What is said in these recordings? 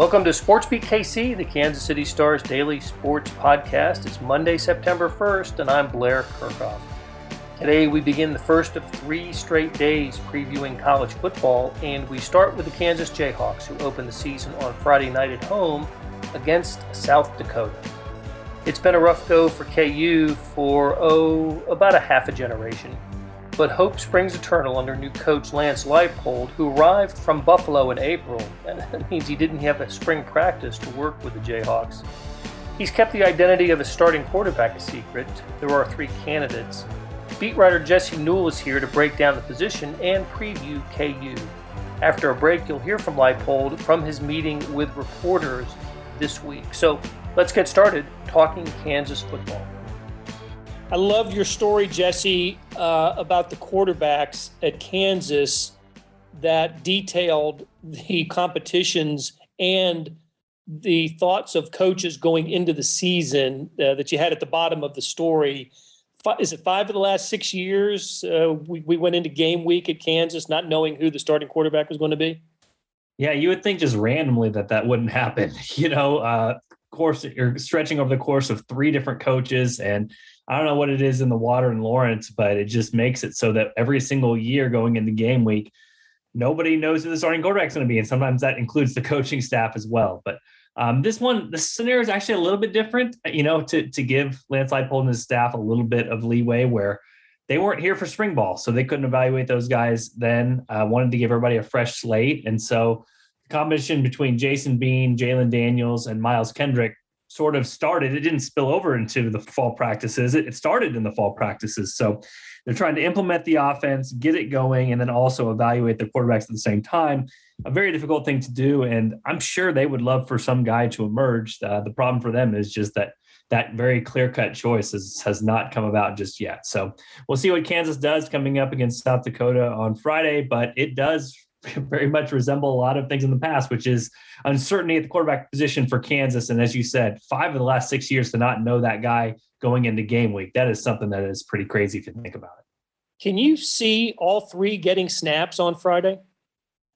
Welcome to SportsBeat KC, the Kansas City Stars daily sports podcast. It's Monday, September 1st, and I'm Blair Kerkhoff. Today we begin the first of three straight days previewing college football, and we start with the Kansas Jayhawks, who open the season on Friday night at home against South Dakota. It's been a rough go for KU for, oh, about a half a generation. But hope springs eternal under new coach Lance Leipold, who arrived from Buffalo in April. That means he didn't have a spring practice to work with the Jayhawks. He's kept the identity of his starting quarterback a secret. There are three candidates Beat writer Jesse Newell is here to break down the position and preview KU. After a break, you'll hear from Leipold from his meeting with reporters this week. So let's get started talking Kansas football. I love your story, Jesse, uh, about the quarterbacks at Kansas that detailed the competitions and the thoughts of coaches going into the season uh, that you had at the bottom of the story is it five of the last six years uh, we, we went into game week at Kansas not knowing who the starting quarterback was going to be? Yeah, you would think just randomly that that wouldn't happen. You know, uh, course you're stretching over the course of three different coaches, and I don't know what it is in the water in Lawrence, but it just makes it so that every single year going into game week, nobody knows who the starting quarterback is going to be, and sometimes that includes the coaching staff as well. But um, this one, the scenario is actually a little bit different, you know, to, to give Lance Leipold and his staff a little bit of leeway where they weren't here for spring ball. So they couldn't evaluate those guys then, uh, wanted to give everybody a fresh slate. And so the combination between Jason Bean, Jalon Daniels, and Miles Kendrick sort of started. It didn't spill over into the fall practices. It, started in the fall practices. So they're trying to implement the offense, get it going, and then also evaluate the quarterbacks at the same time. A very difficult thing to do. And I'm sure they would love for some guy to emerge. Uh, the problem for them is just that that very clear cut choice has, has not come about just yet. So we'll see what Kansas does coming up against South Dakota on Friday, but it does very much resemble a lot of things in the past, which is uncertainty at the quarterback position for Kansas. And as you said, five of the last six years to not know that guy going into game week, that is something that is pretty crazy if you think about it. Can you see all three getting snaps on Friday?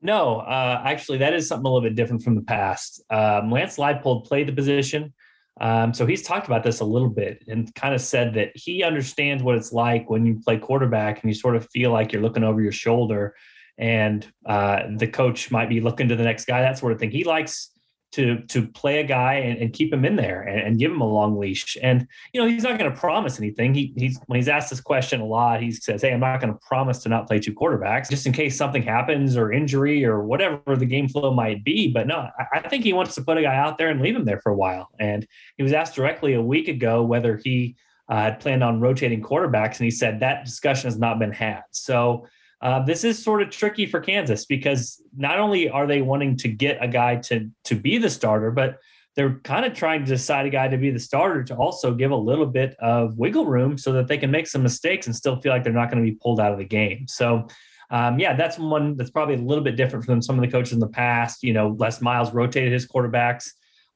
No, uh, actually, that is something a little bit different from the past. Um, Lance Leipold played the position. Um, so he's talked about this a little bit and kind of said that he understands what it's like when you play quarterback and you sort of feel like you're looking over your shoulder and uh, the coach might be looking to the next guy, that sort of thing. He likes to to play a guy and, and keep him in there and, and, give him a long leash. And you know, he's not going to promise anything. He he's when he's asked this question a lot, he says, "Hey, I'm not going to promise to not play two quarterbacks just in case something happens or injury or whatever the game flow might be." But no, I, I think he wants to put a guy out there and leave him there for a while. And he was asked directly a week ago whether he uh, had planned on rotating quarterbacks, and he said that discussion has not been had. So uh, this is sort of tricky for Kansas because not only are they wanting to get a guy to to be the starter, but they're kind of trying to decide a guy to be the starter to also give a little bit of wiggle room so that they can make some mistakes and still feel like they're not going to be pulled out of the game. So, um, yeah, that's one that's probably a little bit different from some of the coaches in the past. You know, Les Miles rotated his quarterbacks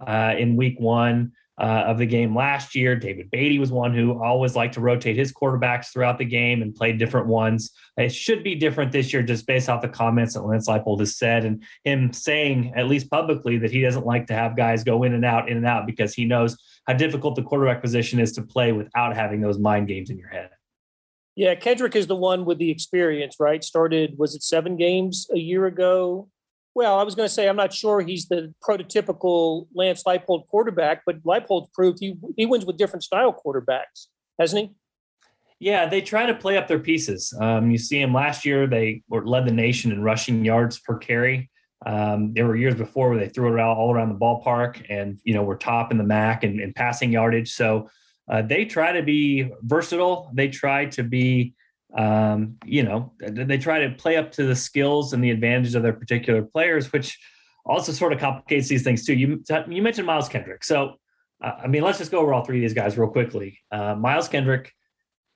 uh, in week one uh, of the game last year. David Beaty was one who always liked to rotate his quarterbacks throughout the game and play different ones. It should be different this year, just based off the comments that Lance Leipold has said and him saying, at least publicly, that he doesn't like to have guys go in and out, in and out, because he knows how difficult the quarterback position is to play without having those mind games in your head. Yeah, Kendrick is the one with the experience, right? Started, was it seven games a year ago? Well, I was going to say I'm not sure he's the prototypical Lance Leipold quarterback, but Leipold proved he he wins with different style quarterbacks, hasn't he? Yeah, they try to play up their pieces. Um, you see him last year; they were led the nation in rushing yards per carry. Um, there were years before where they threw it around, all around the ballpark, and you know were top in the MAC and, and passing yardage. So uh, they try to be versatile. They try to be um, you know, they try to play up to the skills and the advantage of their particular players, which also sort of complicates these things too. You you mentioned Miles Kendrick, so uh, I mean, let's just go over all three of these guys real quickly. Uh, Miles Kendrick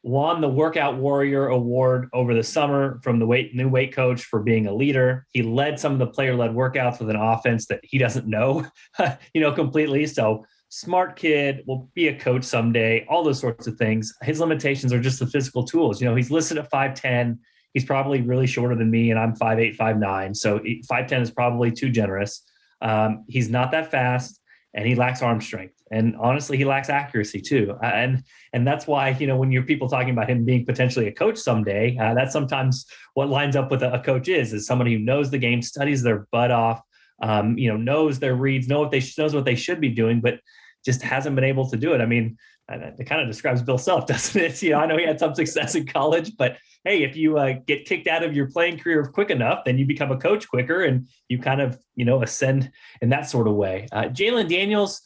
won the Workout Warrior Award over the summer from the weight new weight coach for being a leader. He led some of the player led workouts with an offense that he doesn't know, you know, completely. So smart kid, will be a coach someday, all those sorts of things. His limitations are just the physical tools. You know, he's listed at 5'10. He's probably really shorter than me, and I'm 5'8, 5'9. So 5'10 is probably too generous. Um, he's not that fast and he lacks arm strength. And honestly, he lacks accuracy too. And and that's why you know when you're people talking about him being potentially a coach someday, uh, that's sometimes what lines up with a, a, coach is is somebody who knows the game, studies their butt off, um, you know, knows their reads, know what they knows what they should be doing, but just hasn't been able to do it. I mean, it kind of describes Bill Self, doesn't it? You know, I know he had some success in college, but hey, if you uh, get kicked out of your playing career quick enough, then you become a coach quicker, and you kind of you know ascend in that sort of way. Uh, Jalon Daniels,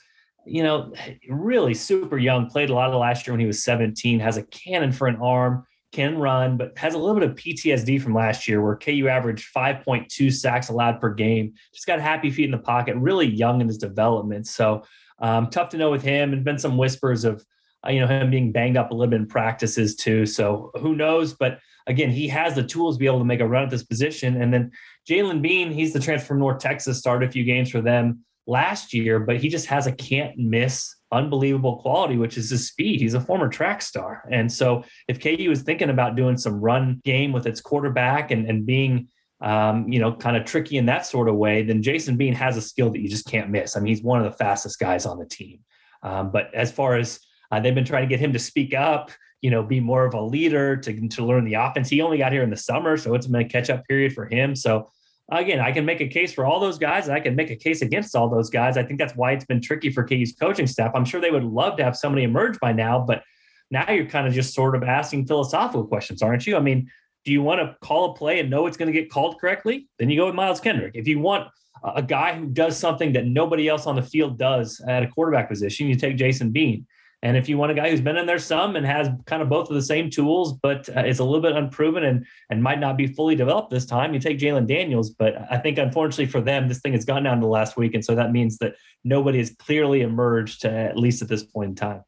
you know, really super young, played a lot of last year when he was 17, has a cannon for an arm, can run, but has a little bit of PTSD from last year where KU averaged 5.2 sacks allowed per game. Just got happy feet in the pocket, really young in his development. So um, tough to know with him, and been some whispers of uh, you know him being banged up a little bit in practices too. So who knows? But again, he has the tools to be able to make a run at this position. And then Jalen Bean, he's the transfer from North Texas, started a few games for them last year, but he just has a can't miss unbelievable quality, which is his speed. He's a former track star. And so if KU is thinking about doing some run game with its quarterback and, and being um, you know, kind of tricky in that sort of way, then Jason Bean has a skill that you just can't miss. I mean, he's one of the fastest guys on the team. Um, but as far as uh, they've been trying to get him to speak up, you know, be more of a leader to, to learn the offense. He only got here in the summer, so it's been a catch up period for him. So again, I can make a case for all those guys, and I can make a case against all those guys. I think that's why it's been tricky for KU's coaching staff. I'm sure they would love to have somebody emerge by now, but now you're kind of just sort of asking philosophical questions, aren't you? I mean, do you want to call a play and know it's going to get called correctly? Then you go with Miles Kendrick. If you want a guy who does something that nobody else on the field does at a quarterback position, you take Jason Bean. And if you want a guy who's been in there some and has kind of both of the same tools, but uh, is a little bit unproven and and might not be fully developed this time, you take Jalon Daniels. But I think unfortunately for them, this thing has gone down to last week, and so that means that nobody has clearly emerged, uh, at least at this point in time.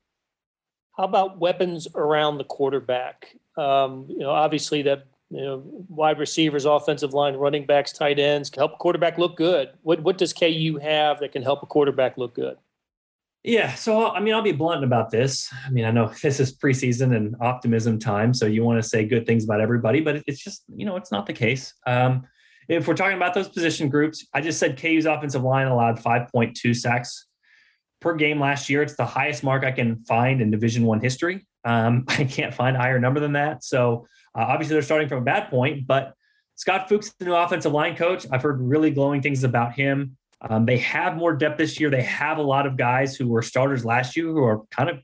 How about weapons around the quarterback? Um, you know, obviously that you know wide receivers, offensive line, running backs, tight ends help a quarterback look good. What what does KU have that can help a quarterback look good? Yeah, so I mean, I'll be blunt about this. I mean, I know this is preseason and optimism time, so you want to say good things about everybody, but it's just you know it's not the case. Um, if we're talking about those position groups, I just said KU's offensive line allowed 5.2 sacks per game last year. It's the highest mark I can find in Division One history. Um, I can't find a higher number than that. So uh, obviously they're starting from a bad point, but Scott Fuchs, the new offensive line coach, I've heard really glowing things about him. Um, they have more depth this year. They have a lot of guys who were starters last year who are kind of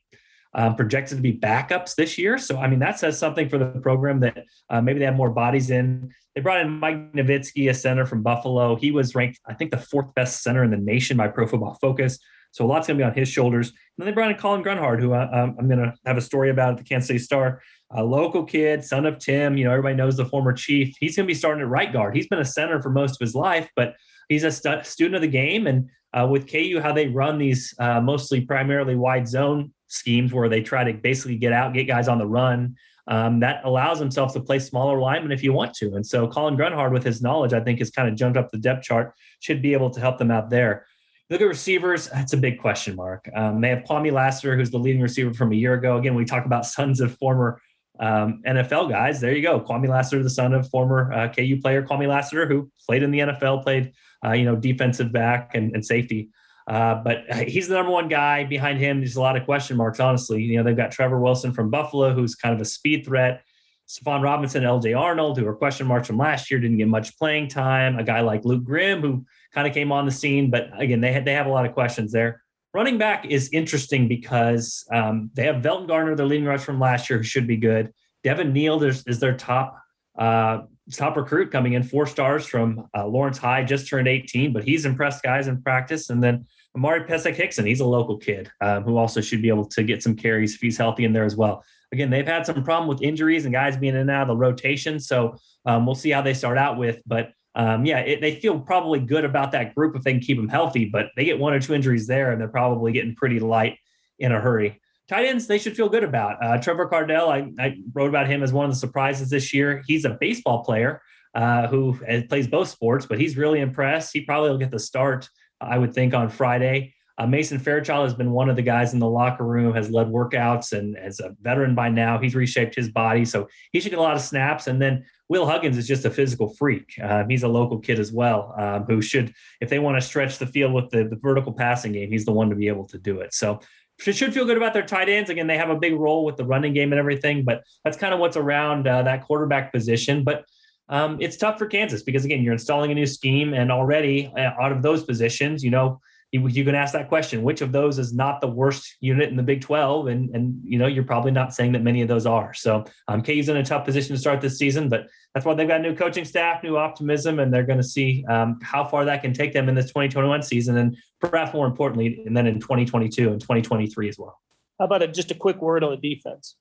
um, projected to be backups this year. So, I mean, that says something for the program that uh, maybe they have more bodies in. They brought in Mike Novitsky, a center from Buffalo. He was ranked, I think, the fourth best center in the nation by Pro Football Focus. So a lot's going to be on his shoulders. And then they brought in Colin Grunhard, who I, uh, I'm going to have a story about at the Kansas City Star. A local kid, son of Tim. You know, everybody knows the former chief. He's going to be starting at right guard. He's been a center for most of his life, but he's a stu- student of the game. And uh, with KU, how they run these uh, mostly primarily wide zone schemes where they try to basically get out, get guys on the run. Um, that allows himself to play smaller linemen if you want to. And so Colin Grunhard, with his knowledge, I think has kind of jumped up the depth chart, should be able to help them out there. Look at receivers. That's a big question mark. Um, they have Kwamie Lassiter, who's the leading receiver from a year ago. Again, we talk about sons of former um, NFL guys. There you go. Kwamie Lassiter, the son of former uh, KU player Kwamie Lassiter, who played in the NFL, played uh, you know, defensive back and, and safety. Uh, but he's the number one guy. Behind him, there's a lot of question marks, honestly. You know, they've got Trevor Wilson from Buffalo, who's kind of a speed threat. Stephon Robinson, LJ Arnold, who are question marks from last year, didn't get much playing time. A guy like Luke Grimm, who kind of came on the scene, but again, they had, they have a lot of questions there. Running back is interesting because um, they have Velton Gardner, their leading rush from last year, who should be good. Devin Neal is, is their top uh, top recruit coming in, four stars from uh, Lawrence High, just turned 18, but he's impressed guys in practice. And then Amauri Pesek Hickson, he's a local kid um, who also should be able to get some carries if he's healthy in there as well. Again, they've had some problem with injuries and guys being in and out of the rotation. So um, we'll see how they start out with. But um, yeah, it, they feel probably good about that group if they can keep them healthy, but they get one or two injuries there and they're probably getting pretty light in a hurry tight ends they should feel good about. Uh, Trevor Kardell, I, I, wrote about him as one of the surprises this year. He's a baseball player uh, who plays both sports, but he's really impressed. He probably will get the start, I would think, on Friday. Uh, Mason Fairchild has been one of the guys in the locker room, has led workouts, and as a veteran by now, he's reshaped his body, so he should get a lot of snaps. And then Will Huggins is just a physical freak. Um, he's a local kid as well, um, who should, if they want to stretch the field with the, the vertical passing game, he's the one to be able to do it. So should feel good about their tight ends. Again, they have a big role with the running game and everything, but that's kind of what's around uh, that quarterback position. But um, it's tough for Kansas because again, you're installing a new scheme, and already uh, out of those positions, you know, you, can ask that question: which of those is not the worst unit in the Big 12? And and you know, you're probably not saying that many of those are. So um, KU's in a tough position to start this season, but that's why they've got new coaching staff, new optimism, and they're going to see um, how far that can take them in this 2021 season, and perhaps more importantly, and then in 2022 and 2023 as well. How about a, just a quick word on the defense?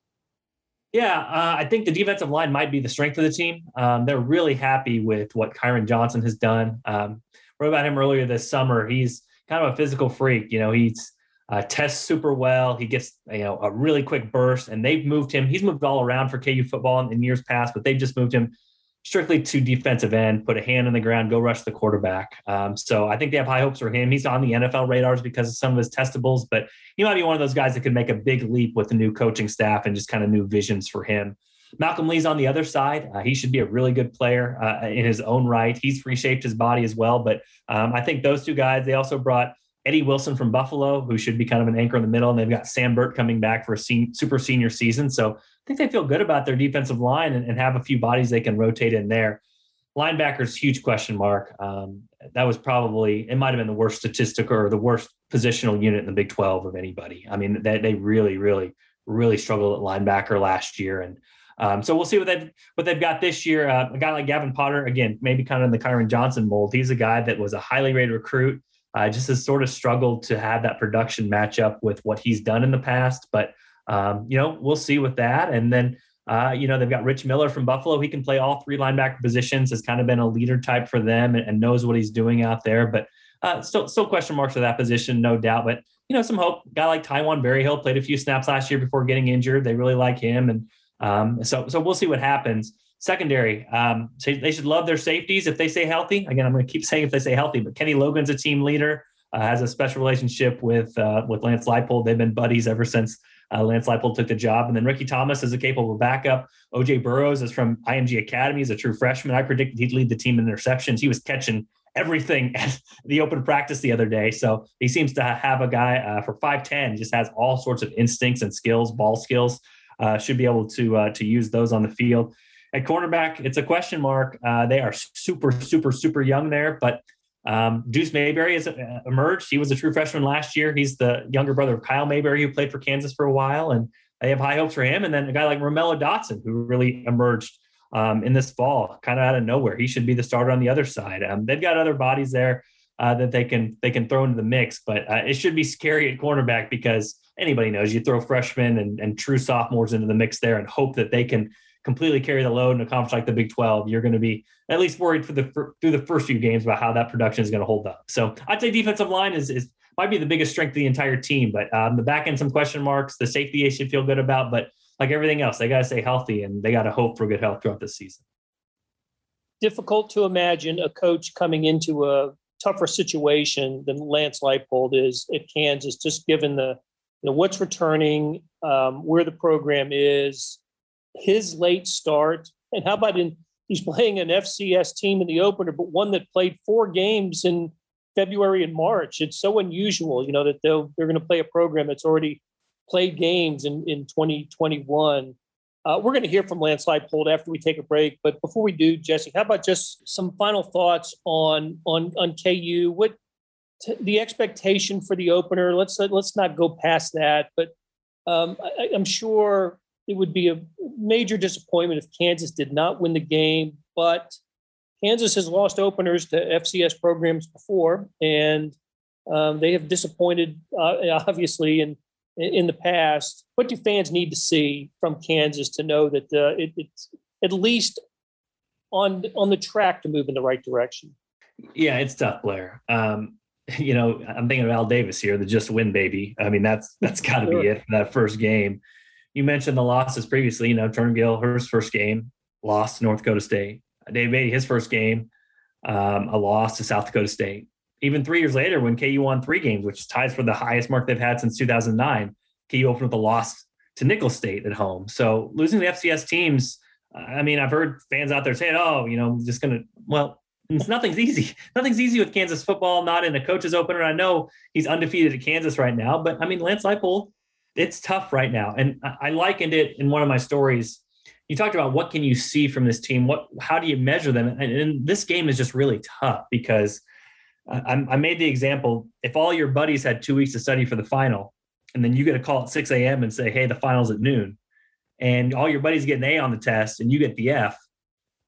Yeah, uh, I think the defensive line might be the strength of the team. Um, they're really happy with what Kyron Johnson has done. Um, wrote about him earlier this summer. He's kind of a physical freak. You know, he's uh, tests super well. He gets you know a really quick burst, and they've moved him. He's moved all around for KU football in, in years past, but they've just moved him strictly to defensive end, put a hand in the ground, go rush the quarterback. Um, so I think they have high hopes for him. He's on the NFL radars because of some of his testables, but he might be one of those guys that could make a big leap with the new coaching staff and just kind of new visions for him. Malcolm Lee's on the other side. Uh, he should be a really good player uh, in his own right. He's reshaped his body as well. But um, I think those two guys, they also brought Eddie Wilson from Buffalo, who should be kind of an anchor in the middle. And they've got Sam Burt coming back for a sen- super senior season. So I think they feel good about their defensive line and, and have a few bodies they can rotate in there. Linebackers, huge question mark. Um, that was probably, it might have been the worst statistic or the worst positional unit in the Big 12 of anybody. I mean, they, they really, really, really struggled at linebacker last year. And um, so we'll see what they've what they've got this year. Uh, a guy like Gavin Potter, again, maybe kind of in the Kyron Johnson mold. He's a guy that was a highly rated recruit. Uh, just has sort of struggled to have that production match up with what he's done in the past. But um, you know, we'll see with that. And then, uh, you know, they've got Rich Miller from Buffalo. He can play all three linebacker positions. Has kind of been a leader type for them and, and knows what he's doing out there. But uh, still, still question marks for that position, no doubt. But you know, some hope. guy like Taiwan Berryhill played a few snaps last year before getting injured. They really like him, and um, so so we'll see what happens. Secondary, um, so they should love their safeties if they stay healthy. Again, I'm going to keep saying if they stay healthy, but Kenny Logan's a team leader. Uh, has a special relationship with uh, with Lance Leipold. They've been buddies ever since uh, Lance Leipold took the job. And then Ricky Thomas is a capable backup. OJ Burroughs is from IMG Academy, is a true freshman. I predicted he'd lead the team in interceptions. He was catching everything at the open practice the other day. So he seems to have a guy uh, for 5'10, just has all sorts of instincts and skills, ball skills. Uh, should be able to uh, to use those on the field. At cornerback, it's a question mark. Uh, they are super, super, super young there, but um, Deuce Mayberry has uh, emerged. He was a true freshman last year. He's the younger brother of Kyle Mayberry, who played for Kansas for a while, and they have high hopes for him. And then a guy like Ra'Mello Dotson, who really emerged um, in this fall, kind of out of nowhere. He should be the starter on the other side. Um, they've got other bodies there uh, that they can they can throw into the mix, but uh, it should be scary at cornerback because anybody knows you throw freshmen and, and true sophomores into the mix there and hope that they can completely carry the load in a conference like the Big 12, you're going to be at least worried for the for, through the first few games about how that production is going to hold up. So I'd say defensive line is is might be the biggest strength of the entire team, but um, the back end some question marks. The safety they should feel good about, but like everything else, they got to stay healthy and they got to hope for good health throughout the season. Difficult to imagine a coach coming into a tougher situation than Lance Leipold is at Kansas, just given the you know what's returning, um, where the program is, his late start, and how about in he's playing an FCS team in the opener, but one that played four games in February and March. It's so unusual, you know, that they'll they're going to play a program that's already played games in in 2021. Uh, we're going to hear from Lance Leipold after we take a break, but before we do, Jesse, how about just some final thoughts on on on KU? What t- the expectation for the opener? Let's let's not go past that, but um, I, I'm sure it would be a major disappointment if Kansas did not win the game. But Kansas has lost openers to FCS programs before, and um, they have disappointed, uh, obviously, in in the past. What do fans need to see from Kansas to know that uh, it, it's at least on on the track to move in the right direction? Yeah, it's tough, Blair. Um, you know, I'm thinking of Al Davis here, the just win baby. I mean, that's that's got to sure. be it for that first game you mentioned the losses previously. You know, Turner Gill, his first game, lost to North Dakota State. Dave Beaty, his first game, um, a loss to South Dakota State. Even three years later, when KU won three games, which ties for the highest mark they've had since 2009, KU opened with a loss to Nicholls State at home. So losing the FCS teams, I mean, I've heard fans out there saying, "Oh, you know, just gonna." Well, nothing's easy. Nothing's easy with Kansas football. Not in a coach's opener. I know he's undefeated at Kansas right now, but I mean, Lance Leipold, it's tough right now. And I likened it in one of my stories. You talked about what can you see from this team? What, how do you measure them? And, and this game is just really tough because I, I made the example: if all your buddies had two weeks to study for the final, and then you get a call at 6 a.m. and say, "Hey, the final's at noon," and all your buddies get an A on the test and you get the F.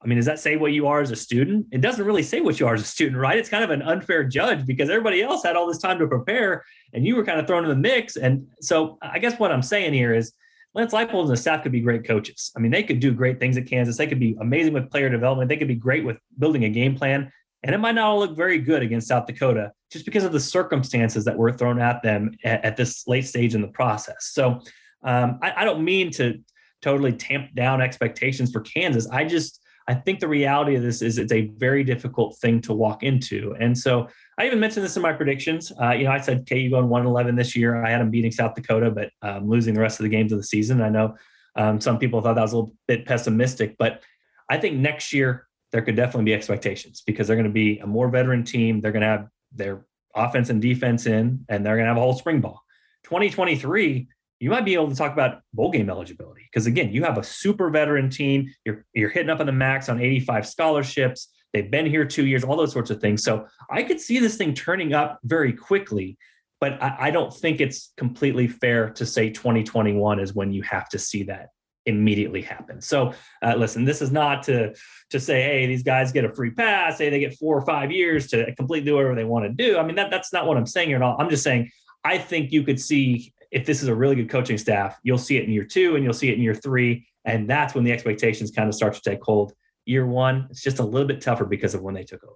I mean, does that say what you are as a student? It doesn't really say what you are as a student, right? It's kind of an unfair judge because everybody else had all this time to prepare and you were kind of thrown in the mix. And so I guess what I'm saying here is Lance Leipold and the staff could be great coaches. I mean, they could do great things at Kansas. They could be amazing with player development. They could be great with building a game plan. And it might not all look very good against South Dakota just because of the circumstances that were thrown at them at, at this late stage in the process. So um, I, I don't mean to totally tamp down expectations for Kansas. I just, I think the reality of this is it's a very difficult thing to walk into. And so I even mentioned this in my predictions. Uh, you know, I said KU going 111 this year. I had them beating South Dakota, but um, losing the rest of the games of the season. I know um, some people thought that was a little bit pessimistic, but I think next year there could definitely be expectations because they're going to be a more veteran team. They're going to have their offense and defense in, and they're going to have a whole spring ball. 2023, you might be able to talk about bowl game eligibility because again, you have a super veteran team. You're you're hitting up on the max on 85 scholarships. They've been here two years, all those sorts of things. So I could see this thing turning up very quickly, but I, I don't think it's completely fair to say 2021 is when you have to see that immediately happen. So uh, listen, this is not to to say, hey, these guys get a free pass, say they get four or five years to completely do whatever they want to do. I mean, that that's not what I'm saying here at all. I'm just saying I think you could see if this is a really good coaching staff, you'll see it in year two and you'll see it in year three. And that's when the expectations kind of start to take hold. Year one, it's just a little bit tougher because of when they took over.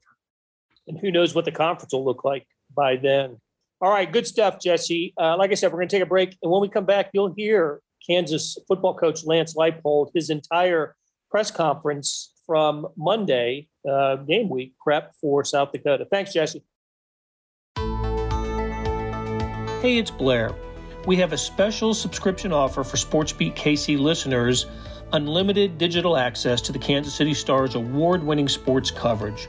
And who knows what the conference will look like by then. All right, good stuff, Jesse. Uh, like I said, we're going to take a break. And when we come back, you'll hear Kansas football coach Lance Leipold, his entire press conference from Monday, uh, game week prep for South Dakota. Thanks, Jesse. Hey, it's Blair. We have a special subscription offer for SportsBeat KC listeners unlimited digital access to the Kansas City Stars award winning sports coverage.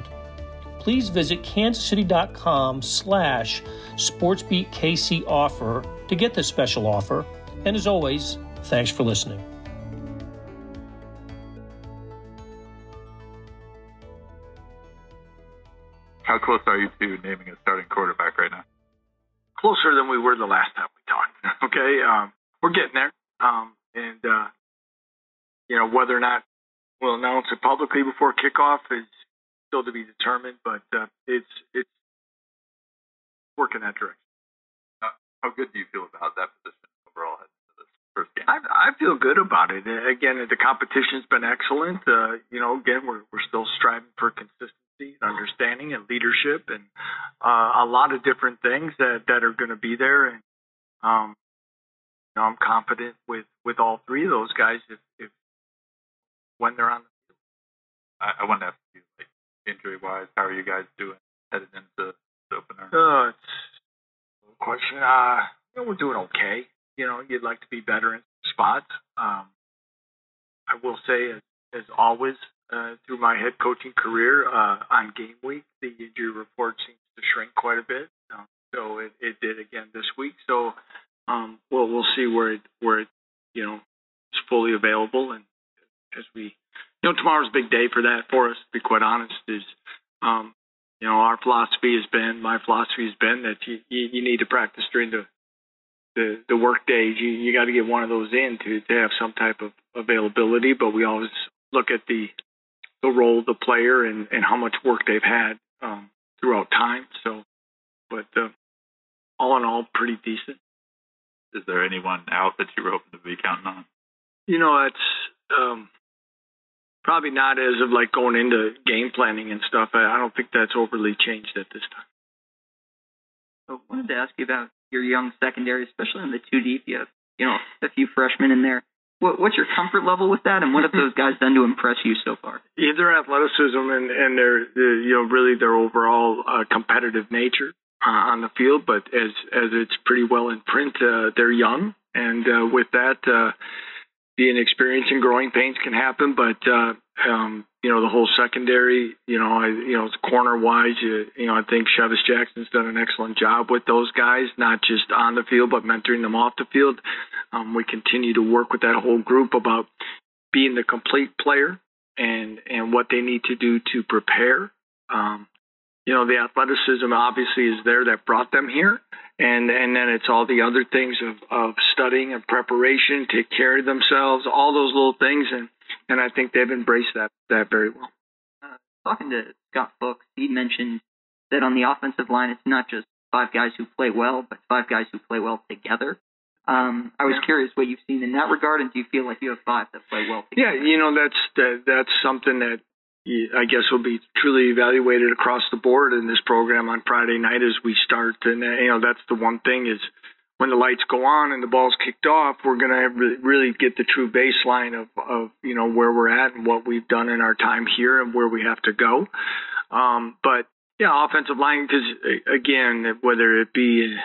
Please visit kansascity.com slash sportsbeatkc offer to get this special offer. And as always, thanks for listening. How close are you to naming a starting quarterback right now? closer than we were the last time we talked. okay, um, we're getting there, um, and uh, you know whether or not we'll announce it publicly before kickoff is still to be determined, but uh, it's it's working that direction. Uh, how good do you feel about that position overall first game? I, I feel good about it. Again, the competition's been excellent. Uh, you know, again, we're we're still striving for consistency understanding, and leadership, and uh, a lot of different things that that are going to be there. And um, you know, I'm confident with with all three of those guys if, if when they're on the field. I, I want to ask injury wise, how are you guys doing headed into the opener? Uh, it's question. Uh, we're doing okay. You know, you'd like to be better in spots. Um, I will say, as, as always, uh, through my head coaching career uh, on game week, the injury report seems to shrink quite a bit. Um, so it, it did again this week. So um, we'll we'll see where it where it you know is fully available and as we you know tomorrow's a big day for that for us. To be quite honest, is um, you know our philosophy has been my philosophy has been that you you, you need to practice during the the the work days. You you got to get one of those in to to have some type of availability. But we always look at the the role of the player and, and how much work they've had um, throughout time. So, but uh, all in all, pretty decent. Is there anyone out that you were hoping to be counting on? You know, that's um, probably not as of like going into game planning and stuff. I, I don't think that's overly changed at this time. So I wanted to ask you about your young secondary, especially on the two deep. You have, you know, a few freshmen in there. What, what's your comfort level with that, and what have those guys done to impress you so far? Yeah, their athleticism and and their, their you know really their overall uh, competitive nature uh, on the field, but as as it's pretty well in print, uh, they're young, and uh, with that, uh, being experienced and growing pains can happen. But uh, um, you know, the whole secondary, you know, I, you know, corner wise, you, you know, I think Chevis Jackson's done an excellent job with those guys, not just on the field, but mentoring them off the field. Um, we continue to work with that whole group about being the complete player and and what they need to do to prepare. Um, you know, the athleticism obviously is there that brought them here, and and then it's all the other things of of studying and preparation, take care of themselves, all those little things, and and I think they've embraced that that very well. Uh, talking to Scott Fuchs, he mentioned that on the offensive line, it's not just five guys who play well, but five guys who play well together. Um, I was Yeah. curious what you've seen in that regard, and do you feel like you have five that play well Yeah, you know that's that, that's something that I guess will be truly evaluated across the board in this program on Friday night as we start. And uh, you know that's the one thing is when the lights go on and the ball's kicked off, we're going to really get the true baseline of of you know where we're at and what we've done in our time here and where we have to go. Um, but yeah, offensive line because again, whether it be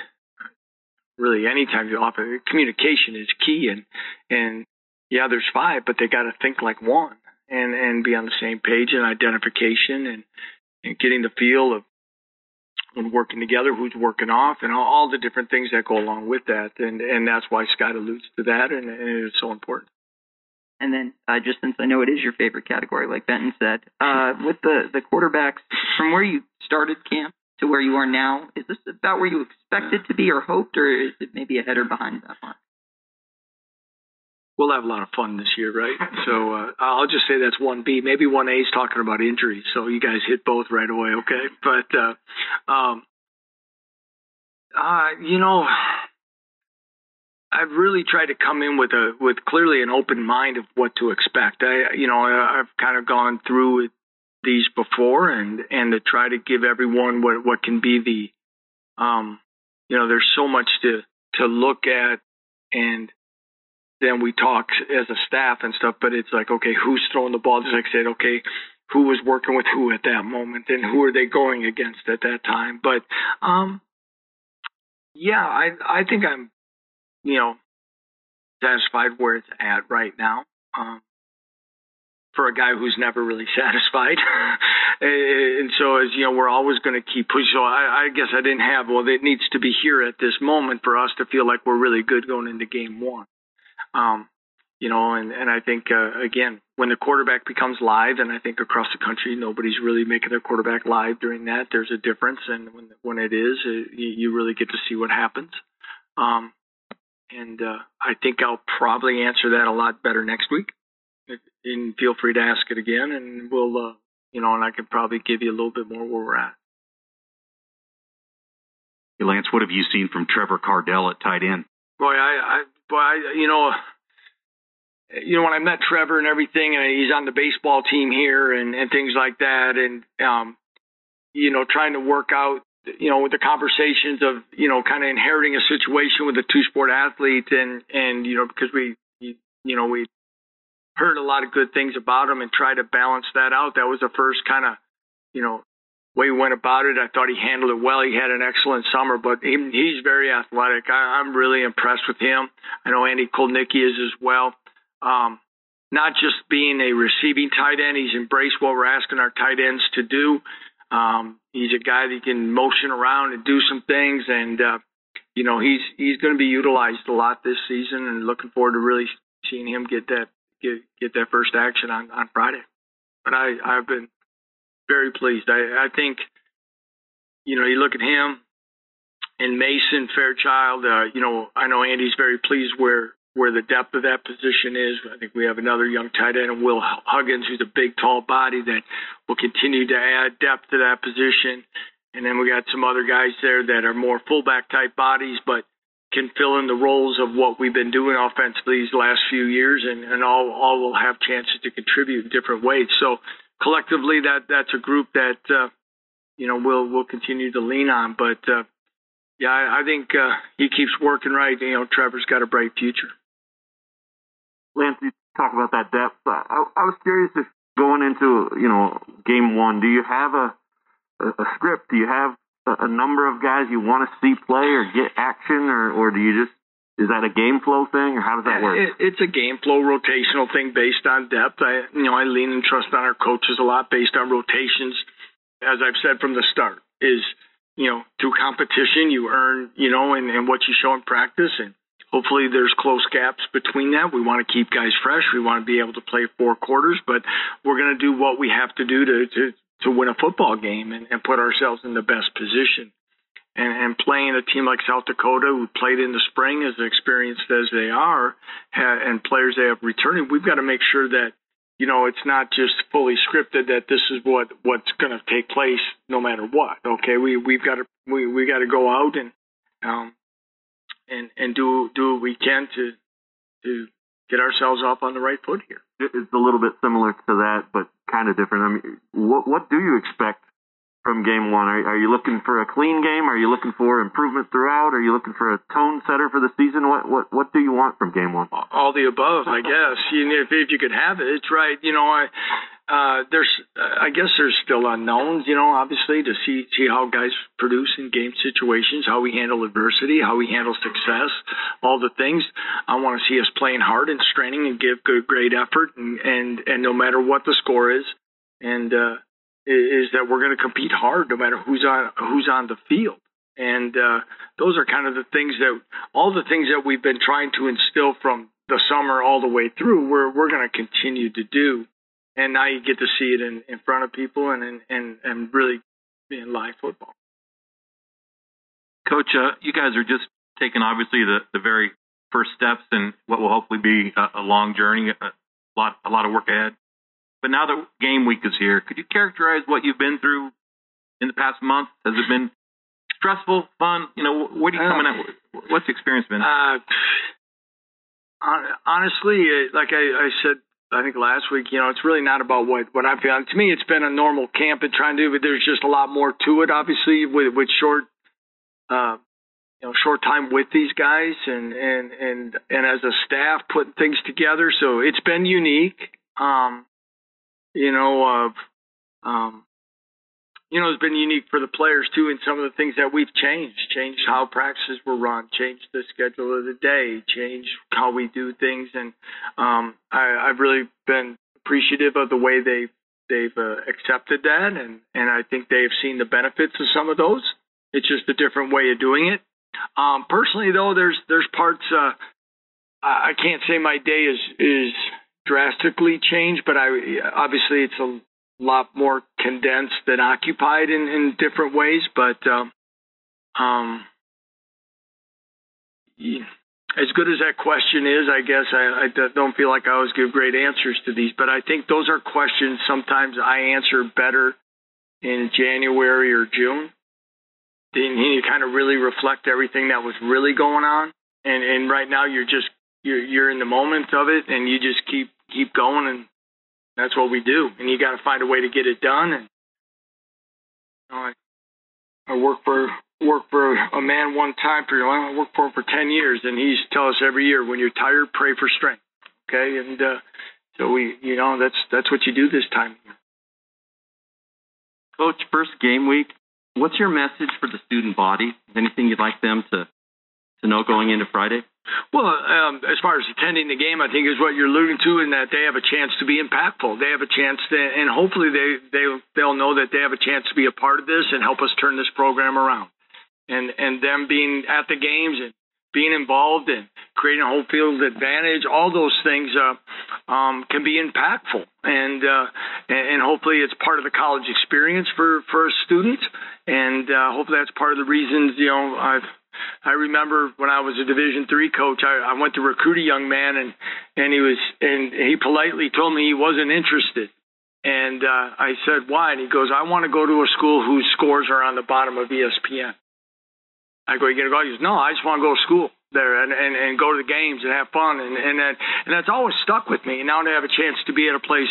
really any time you offer communication is key and and yeah, there's five, but they got to think like one and and be on the same page and identification and and getting the feel of when working together, who's working off, and all, all the different things that go along with that. And and that's why Scott alludes to that, and, and it's so important. And then, uh, just since I know it is your favorite category, like Benton said, uh, with the the quarterbacks from where you started camp to where you are now, is this about where you expected to be or hoped, or is it maybe ahead or behind that mark? We'll have a lot of fun this year, right? So uh, I'll just say that's one B. Maybe one A is talking about injuries, so you guys hit both right away, okay? But uh, um, uh, you know, I've really tried to come in with a with clearly an open mind of what to expect. I, you know, I've kind of gone through these before, and and to try to give everyone what what can be the, um, you know, there's so much to to look at and then we talk as a staff and stuff, but it's like, okay, who's throwing the ball? Just like I said, okay, who was working with who at that moment and who are they going against at that time? But, um, yeah, I, I think I'm, you know, satisfied where it's at right now. Um, for a guy who's never really satisfied. and so as you know, we're always going to keep pushing. So I, I guess I didn't have, well, it needs to be here at this moment for us to feel like we're really good going into game one. Um, you know, and, and I think, uh, again, when the quarterback becomes live, and I think across the country, nobody's really making their quarterback live during that. There's a difference. And when, when it is, it, you, you really get to see what happens. Um, and, uh, I think I'll probably answer that a lot better next week. And feel free to ask it again and we'll, uh, you know, and I can probably give you a little bit more where we're at. Hey, Lance, what have you seen from Trevor Kardell at tight end? Boy, I, Boy, I, you know, you know, when I met Trevor and everything, and he's on the baseball team here and, and things like that, and um, you know, trying to work out, you know, with the conversations of, you know, kind of inheriting a situation with a two-sport athlete, and and you know, because we, you, know, we heard a lot of good things about him and tried to balance that out. That was the first kind of, you know, way he went about it. I thought he handled it well. He had an excellent summer, but he, he's very athletic. I, I'm really impressed with him. I know Andy Kotelnicki is as well. Um, not just being a receiving tight end, he's embraced what we're asking our tight ends to do. Um, he's a guy that can motion around and do some things, and uh, you know he's he's going to be utilized a lot this season, and looking forward to really seeing him get that get get that first action on on Friday. But I I've been very pleased. I I think you know you look at him and Mason Fairchild. Uh, you know I know Andy's very pleased where where the depth of that position is. I think we have another young tight end, Will Huggins, who's a big, tall body that will continue to add depth to that position. and then we got some other guys there that are more fullback type bodies, but can fill in the roles of what we've been doing offensively these last few years, and, and all all will have chances to contribute in different ways. So collectively, that that's a group that uh, you know we'll we'll continue to lean on. But uh, yeah, I, I think uh, he keeps working right. You know, Trevor's got a bright future. Lance, you talk about that depth. I, I was curious if going into you know game one, do you have a a, a script? Do you have a, a number of guys you want to see play or get action, or or do you just is that a game flow thing, or how does that work? It's a game flow rotational thing based on depth. I, you know, I lean and trust on our coaches a lot based on rotations. As I've said from the start, is you know through competition you earn you know and, and what you show in practice, and hopefully there's close gaps between that. We want to keep guys fresh. We want to be able to play four quarters, but we're going to do what we have to do to to to win a football game and, and put ourselves in the best position and, and playing a team like South Dakota, who played in the spring, as experienced as they are, ha- and players they have returning, we've got to make sure that you know it's not just fully scripted that this is what what's going to take place no matter what. Okay, we we've got to we we got to go out and um and and do do what we can to to get ourselves off on the right foot here. It's a little bit similar to that, but kind of different. I mean, what what do you expect from game one? Are, are you looking for a clean game? Are you looking for improvement throughout? Are you looking for a tone setter for the season? What what what do you want from game one? All the above, I guess. You know, if if you could have it, it's right. You know, I uh, there's uh, I guess there's still unknowns. You know, obviously to see see how guys produce in game situations, how we handle adversity, how we handle success, all the things. I want to see us playing hard and straining and give good great effort, and and and no matter what the score is, and uh, is that we're going to compete hard no matter who's on who's on the field. And uh, those are kind of the things that all the things that we've been trying to instill from the summer all the way through. We're we're going to continue to do, and now you get to see it in, in front of people and and and, and really in live football. Coach, uh, you guys are just taking obviously the, the very first steps in what will hopefully be a, a long journey, a lot a lot of work ahead. But now that game week is here, could you characterize what you've been through in the past month? Has it been stressful, fun? You know, what are you coming at? What's the experience been? Uh, honestly, like I, I said, I think last week, you know, it's really not about what what I'm feeling. To me, it's been a normal camp and trying to do, but there's just a lot more to it. Obviously, with with short, uh, you know, short time with these guys and and and and as a staff putting things together. So it's been unique. Um, you know, of um, you know, it's been unique for the players too, and some of the things that we've changed, changed how practices were run, changed the schedule of the day, changed how we do things, and um, I, I've really been appreciative of the way they they've uh, accepted that, and and I think they've seen the benefits of some of those. It's just a different way of doing it. Um, personally, though, there's there's parts uh, I can't say my day is is drastically changed, but I obviously it's a lot more condensed and occupied in, in different ways. But um, um, as good as that question is, I guess I, I don't feel like I always give great answers to these. But I think those are questions sometimes I answer better in January or June. Then you kind of really reflect everything that was really going on, and and right now you're just you're you're in the moment of it, and you just keep keep going, and that's what we do. And you got to find a way to get it done. And you know, I, I work for work for a man one time for I worked for him for ten years, and he's tell us every year when you're tired, pray for strength. Okay, and uh, so we, you know, that's that's what you do this time. Coach, first game week. What's your message for the student body? Anything you'd like them to know going into Friday? Well, um, as far as attending the game, I think is what you're alluding to, in that they have a chance to be impactful. They have a chance to, and hopefully they they they'll know that they have a chance to be a part of this and help us turn this program around. And and them being at the games and being involved and creating a home field advantage, all those things uh, um, can be impactful. And, uh, and hopefully it's part of the college experience for for a student. And uh, hopefully that's part of the reasons you know I've I remember when I was a Division three coach, I, I went to recruit a young man, and and he was and he politely told me he wasn't interested. And uh, I said, why? And he goes, I want to go to a school whose scores are on the bottom of ESPN. I go, you gonna go? He goes, no, I just want to go to school there and, and, and go to the games and have fun. And, and, that, and that's always stuck with me. And now to have a chance to be at a place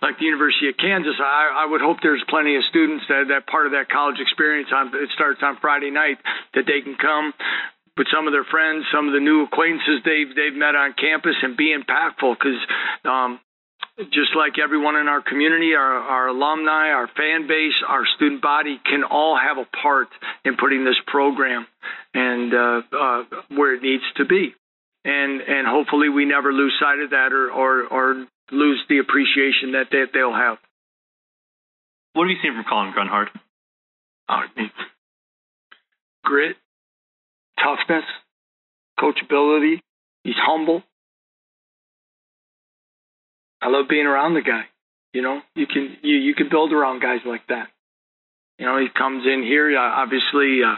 like the University of Kansas, I, I would hope there's plenty of students that, that part of that college experience on, it starts on Friday night, that they can come with some of their friends, some of the new acquaintances they've they've met on campus, and be impactful. Because um, just like everyone in our community, our, our alumni, our fan base, our student body can all have a part in putting this program and uh, uh, where it needs to be. And and hopefully we never lose sight of that or or, or lose the appreciation that they, they'll have. What have you seen from Colin Grunhard? Uh, grit, toughness, coachability. He's humble. I love being around the guy. You know, you can you you can build around guys like that. You know, he comes in here. Obviously, uh,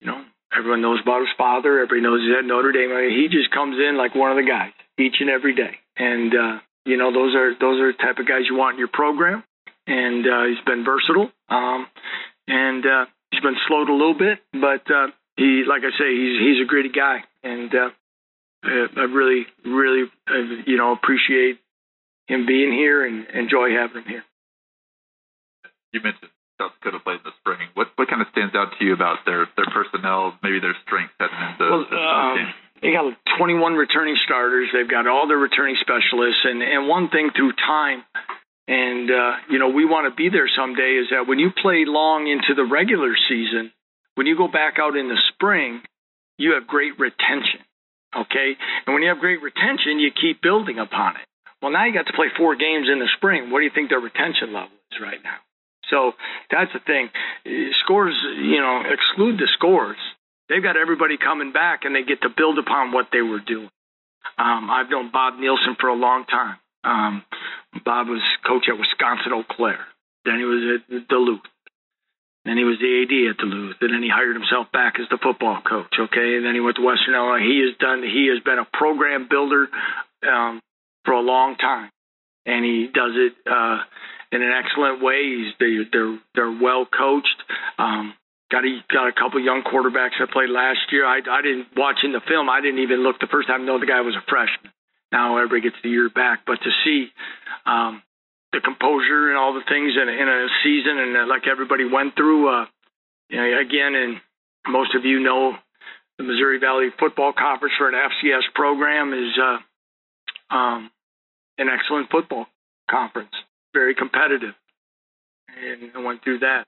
you know, everyone knows about his father. Everybody knows he's at Notre Dame. I mean, he just comes in like one of the guys each and every day. And uh, you know, those are those are the type of guys you want in your program. And uh, he's been versatile. Um, and uh, he's been slowed a little bit, but uh, he, like I say, he's he's a gritty guy, and uh, I really, really, uh, you know, appreciate him being here and enjoy having him here. You mentioned South Dakota played in the spring. What what kind of stands out to you about their their personnel, maybe their strengths heading into well, the um, game? They got 21 returning starters. They've got all their returning specialists, and and one thing through time, and uh, you know we want to be there someday. Is that when you play long into the regular season, when you go back out in the spring, you have great retention. Okay, and when you have great retention, you keep building upon it. Well, now you got to play four games in the spring. What do you think their retention level is right now? So that's the thing. Scores, you know, exclude the scores. They've got everybody coming back, and they get to build upon what they were doing. Um, I've known Bob Nielson for a long time. Um, Bob was coach at Wisconsin Eau Claire. Then he was at Duluth. Then he was the AD at Duluth, and then he hired himself back as the football coach. Okay, and then he went to Western Illinois. He has done. He has been a program builder um, for a long time, and he does it uh, in an excellent way. He's they, they're they're well coached. Um, got a, got a couple young quarterbacks that played last year. I I didn't watch in the film. I didn't even look the first time. Know the guy was a freshman. Now everybody gets the year back, but to see um, the composure and all the things in, in a season and uh, like everybody went through. Uh, you know, again, and most of you know the Missouri Valley Football Conference for an FCS program is uh, um, an excellent football conference, very competitive, and I went through that.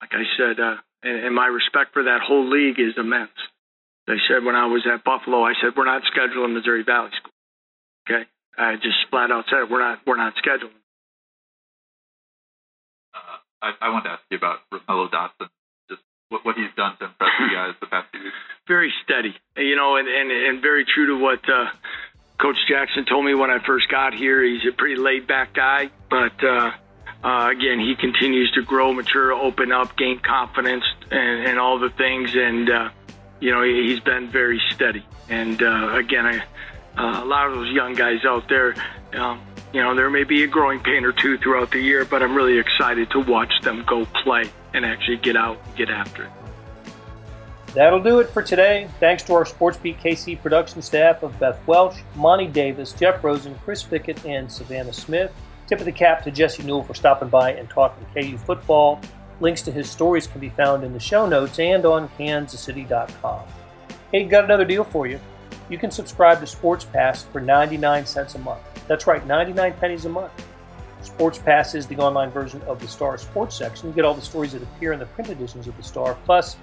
Like I said, uh, and, and my respect for that whole league is immense. They said when I was at Buffalo, I said we're not scheduling Missouri Valley School. Okay, I just flat out said we're not we're not scheduling. Uh, I, I wanted to ask you about Ra'Mello Dotson, just what, what he's done to impress you guys the past few years. Very steady, you know, and and, and very true to what uh, Coach Jackson told me when I first got here. He's a pretty laid back guy, but. Uh, uh, again, he continues to grow, mature, open up, gain confidence, and, and all the things. And uh, you know, he's been very steady. And uh, again, I, uh, a lot of those young guys out there, um, you know, there may be a growing pain or two throughout the year, but I'm really excited to watch them go play and actually get out and get after it. That'll do it for today. Thanks to our SportsBeat KC production staff of Beth Welsh, Monty Davis, Jeff Rosen, Chris Pickett, and Savannah Smith. Tip of the cap to Jesse Newell for stopping by and talking KU football. Links to his stories can be found in the show notes and on kansascity.com. Hey, got another deal for you you can subscribe to Sports Pass for 99 cents a month. That's right, 99 pennies a month. Sports Pass is the online version of the Star Sports section. You get all the stories that appear in the print editions of the Star, plus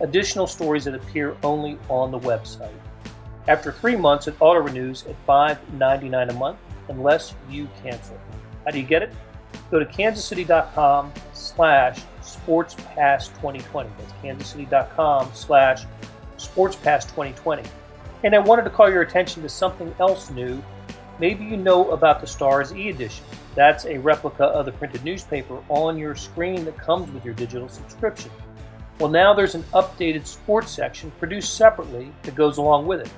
additional stories that appear only on the website. After three months, it auto renews at $5.99 a month unless you cancel. How do you get it? Go to kansascity.com slash sportspass2020. That's kansascity.com slash sportspass2020. And I wanted to call your attention to something else new. Maybe you know about the Stars e edition. That's a replica of the printed newspaper on your screen that comes with your digital subscription. Well, now there's an updated sports section produced separately that goes along with it.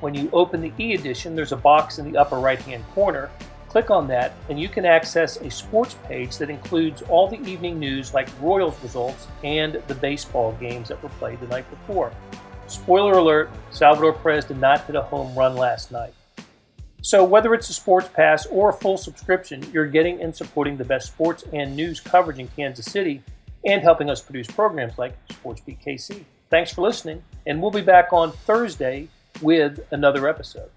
When you open the e edition, there's a box in the upper right hand corner Click on that, and you can access a sports page that includes all the evening news like Royals results and the baseball games that were played the night before. Spoiler alert Salvador Perez did not hit a home run last night. So, whether it's a sports pass or a full subscription, you're getting and supporting the best sports and news coverage in Kansas City and helping us produce programs like SportsBeat KC. Thanks for listening, and we'll be back on Thursday with another episode.